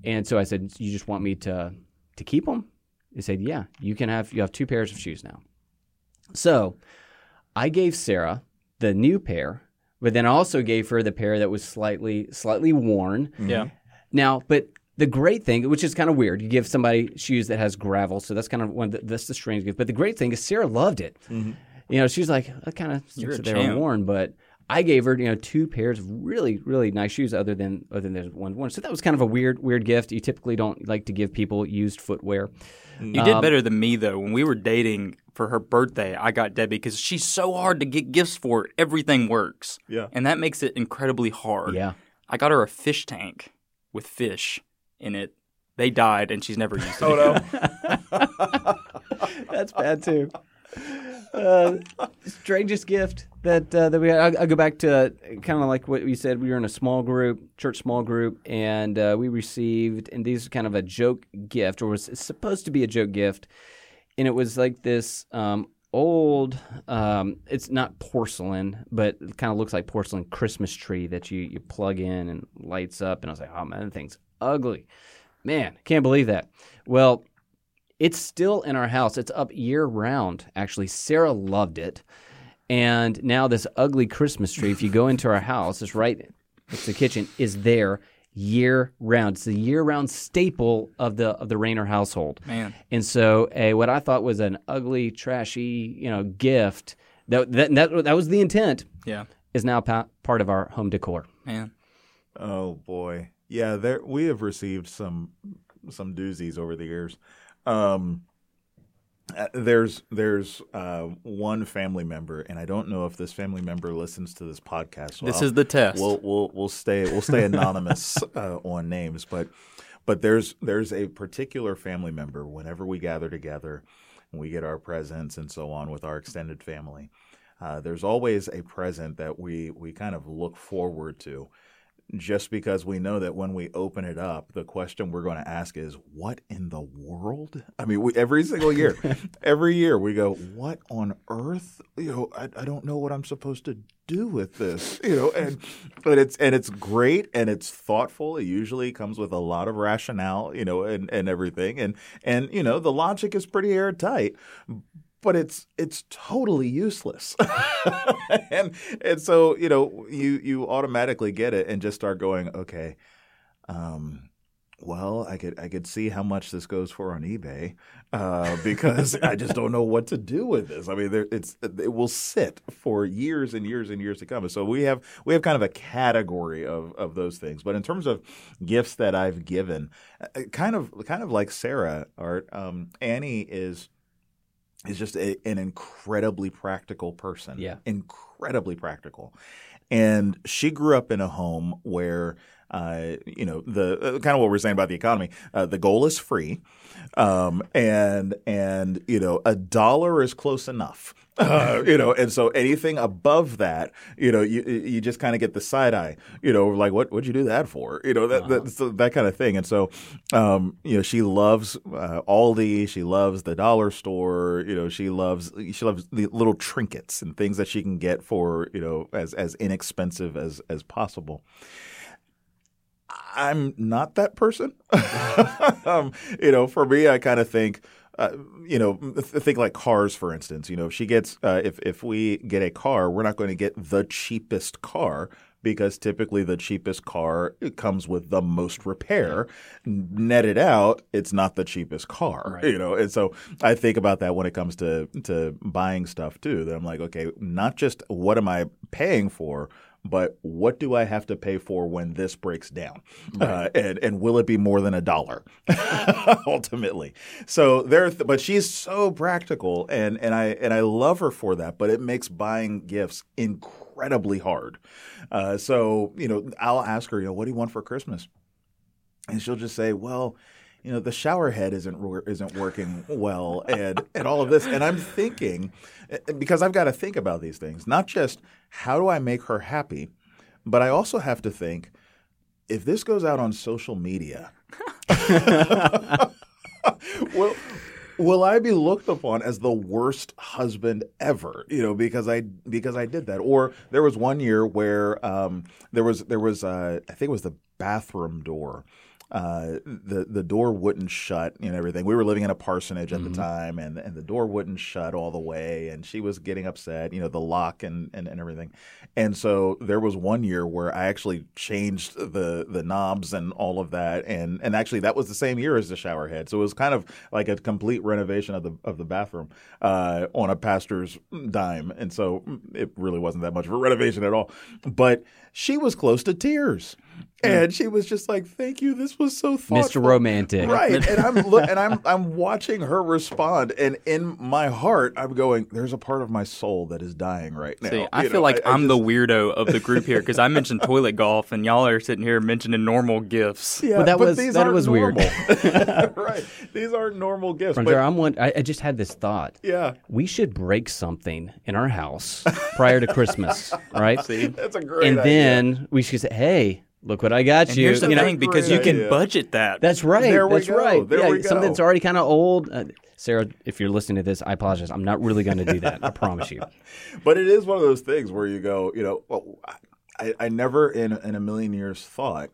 D: And so I said, "You just want me to to keep them?" They said, "Yeah, you can have. You have two pairs of shoes now." So I gave Sarah the new pair, but then I also gave her the pair that was slightly slightly worn.
A: Mm-hmm. Yeah.
D: Now, but the great thing, which is kind of weird, you give somebody shoes that has gravel, so that's kind of one. The, that's the strange gift. But the great thing is Sarah loved it. Mm-hmm you know, she's like, I kind of they were worn, but I gave her, you know, two pairs of really, really nice shoes other than other than there's one one. So that was kind of a weird, weird gift. You typically don't like to give people used footwear.
A: You um, did better than me though. When we were dating for her birthday, I got Debbie because she's so hard to get gifts for. Everything works.
C: Yeah.
A: And that makes it incredibly hard.
D: Yeah.
A: I got her a fish tank with fish in it. They died and she's never used it.
C: oh no.
D: That's bad too uh, strangest gift that uh, that we had. I'll, I'll go back to uh, kind of like what you said. We were in a small group, church small group, and uh, we received, and these kind of a joke gift, or was supposed to be a joke gift, and it was like this um, old. Um, it's not porcelain, but it kind of looks like porcelain Christmas tree that you you plug in and lights up. And I was like, oh man, that thing's ugly. Man, can't believe that. Well, it's still in our house. It's up year round. Actually, Sarah loved it. And now this ugly Christmas tree, if you go into our house, it's right it's the kitchen, is there year round. It's a year round staple of the of the Rainer household.
A: Man.
D: And so a what I thought was an ugly, trashy, you know, gift that that that, that was the intent.
A: Yeah.
D: Is now pa- part of our home decor.
A: Man.
C: Oh boy. Yeah, there we have received some some doozies over the years. Um, uh, there's there's uh, one family member, and I don't know if this family member listens to this podcast.
A: So this I'll, is the test.
C: We'll we'll we'll stay we'll stay anonymous uh, on names, but but there's there's a particular family member. Whenever we gather together, and we get our presents and so on with our extended family, uh, there's always a present that we we kind of look forward to just because we know that when we open it up, the question we're going to ask is, "What in the world?" I mean, we, every single year, every year we go, "What on earth?" You know, I, I don't know what I'm supposed to do with this. You know, and but it's and it's great and it's thoughtful. It usually comes with a lot of rationale, you know, and and everything, and and you know the logic is pretty airtight but it's it's totally useless. and and so you know you you automatically get it and just start going okay. Um, well, I could I could see how much this goes for on eBay uh, because I just don't know what to do with this. I mean, there, it's it will sit for years and years and years to come. So we have we have kind of a category of of those things. But in terms of gifts that I've given, uh, kind of kind of like Sarah, Art um, Annie is is just a, an incredibly practical person.
D: Yeah.
C: Incredibly practical. And she grew up in a home where, uh, you know, the uh, kind of what we're saying about the economy, uh, the goal is free. Um, and, and, you know, a dollar is close enough. Uh, you know, and so anything above that, you know, you you just kind of get the side eye, you know, like what what'd you do that for, you know, that uh-huh. that, that kind of thing. And so, um, you know, she loves uh, Aldi, she loves the dollar store, you know, she loves she loves the little trinkets and things that she can get for you know as as inexpensive as as possible. I'm not that person. um, you know, for me, I kind of think uh, you know, think like cars, for instance. You know, if she gets, uh, if if we get a car, we're not going to get the cheapest car. because typically the cheapest car comes with the most repair. Netted out, it's not the cheapest car, right. you know. And so I think about that when it comes to to buying stuff too. That I'm like, okay, not just what am I paying for, but what do I have to pay for when this breaks down? Right. Uh, and and will it be more than a dollar ultimately? So there, th- but she's so practical, and and I and I love her for that. But it makes buying gifts incredibly hard. Uh, so you know, I'll ask her, you know, what do you want for Christmas? And she'll just say, well you know the shower head isn't isn't working well and and all of this and i'm thinking because i've got to think about these things not just how do i make her happy but i also have to think if this goes out on social media well will I be looked upon as the worst husband ever? You know, because I because I did that. Or there was one year where um, there was there was uh, I think it was the bathroom door uh, the the door wouldn't shut and everything. We were living in a parsonage at mm-hmm. the time, and and the door wouldn't shut all the way, and she was getting upset. You know, the lock and, and, and everything. And so there was one year where I actually changed the the knobs and all of that, and and actually that was the same year as the shower head. So it was kind of like a complete renovation of the of the bathroom uh, on a pastor's dime, and so it really wasn't that much of a renovation at all. But she was close to tears. And she was just like, "Thank you. This was so thoughtful."
D: Mr. Romantic,
C: right? And I'm look, and I'm I'm watching her respond, and in my heart, I'm going, "There's a part of my soul that is dying right now."
A: See, I you feel know, like I, am the weirdo of the group here because I mentioned toilet golf, and y'all are sitting here mentioning normal gifts.
D: Yeah, well, that was that was normal.
C: weird. right? These aren't normal gifts.
D: but, I'm one. I, I just had this thought.
C: Yeah,
D: we should break something in our house prior to Christmas, right?
C: See, that's a great.
D: And
C: idea.
D: then we should say, "Hey." Look what I got
A: and
D: you.
A: Here's the
D: you
A: thing, because you can
C: idea.
A: budget that.
D: That's right.
C: There we
D: that's
C: go.
D: right.
C: There
D: yeah,
C: we go.
D: something that's already kind of old. Uh, Sarah, if you're listening to this, I apologize. I'm not really going to do that. I promise you.
C: But it is one of those things where you go, you know, well, I, I never in in a million years thought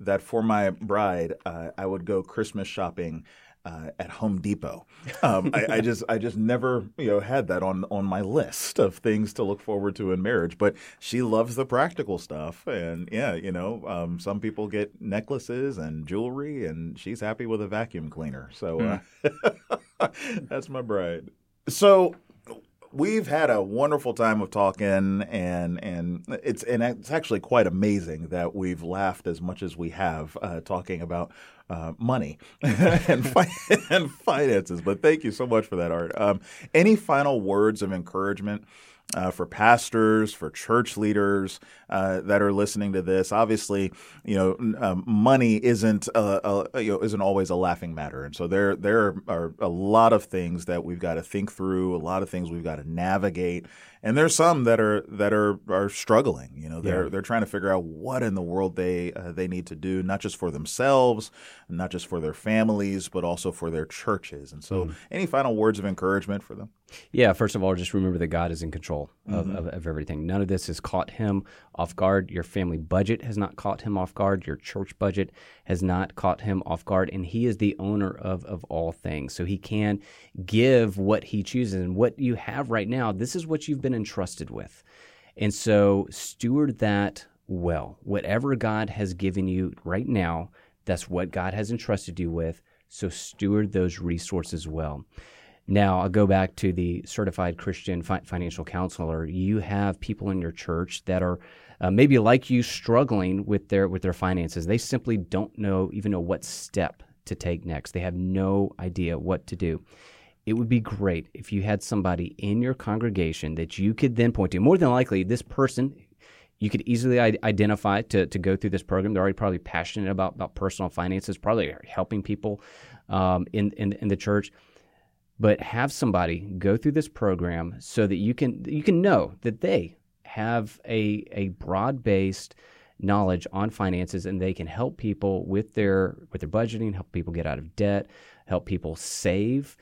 C: that for my bride uh, I would go Christmas shopping uh, at Home Depot. Um, I, I, just I just never you know had that on on my list of things to look forward to in marriage. But she loves the practical stuff, and yeah, you know, um, some people get necklaces and jewelry, and she's happy with a vacuum cleaner. So uh, that's my bride. So we've had a wonderful time of talking, and and it's and it's actually quite amazing that we've laughed as much as we have uh, talking about uh, money and, fi- and finances. But thank you so much for that, Art. Um, any final words of encouragement? Uh, for pastors, for church leaders uh, that are listening to this. Obviously, you know, um, money isn't a, a, you know isn't always a laughing matter, and so there there are a lot of things that we've got to think through, a lot of things we've got to navigate, and there's some that are that are are struggling. You know, they're yeah. they're trying to figure out what in the world they uh, they need to do, not just for themselves, not just for their families, but also for their churches. And so, mm. any final words of encouragement for them?
D: Yeah, first of all, just remember that God is in control of, mm-hmm. of, of, everything. None of this has caught him off guard. Your family budget has not caught him off guard. Your church budget has not caught him off guard. And he is the owner of, of all things. So he can give what he chooses. And what you have right now, this is what you've been entrusted with. And so steward that well. Whatever God has given you right now, that's what God has entrusted you with. So steward those resources well. Now, I'll go back to the certified Christian fi- financial counselor. You have people in your church that are uh, maybe like you struggling with their with their finances. They simply don't know even know what step to take next. They have no idea what to do. It would be great if you had somebody in your congregation that you could then point to. More than likely, this person you could easily identify to, to go through this program. They're already probably passionate about, about personal finances, probably helping people um, in, in, in the church but have somebody go through this program so that you can you can know that they have a a broad-based knowledge on finances and they can help people with their with their budgeting help people get out of debt help people save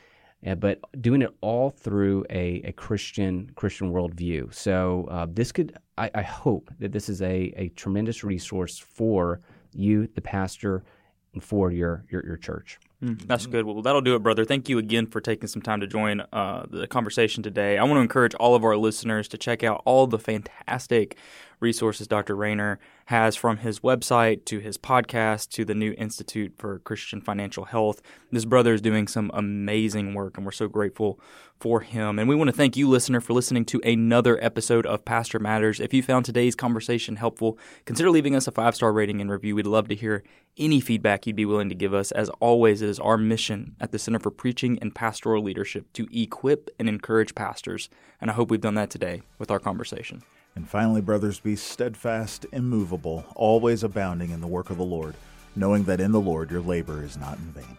D: uh, but doing it all through a, a christian christian worldview. So uh, this could I, I hope that this is a, a tremendous resource for you the pastor and for your your, your church
A: Mm, that's good. Well, that'll do it, brother. Thank you again for taking some time to join uh, the conversation today. I want to encourage all of our listeners to check out all the fantastic resources Dr. Rainer has from his website to his podcast to the new Institute for Christian Financial Health. This brother is doing some amazing work, and we're so grateful for him. And we want to thank you, listener, for listening to another episode of Pastor Matters. If you found today's conversation helpful, consider leaving us a five star rating and review. We'd love to hear any feedback you'd be willing to give us. As always, it is our mission at the Center for Preaching and Pastoral Leadership to equip and encourage pastors. And I hope we've done that today with our conversation.
C: And finally, brothers, be steadfast, immovable, always abounding in the work of the Lord, knowing that in the Lord your labor is not in vain.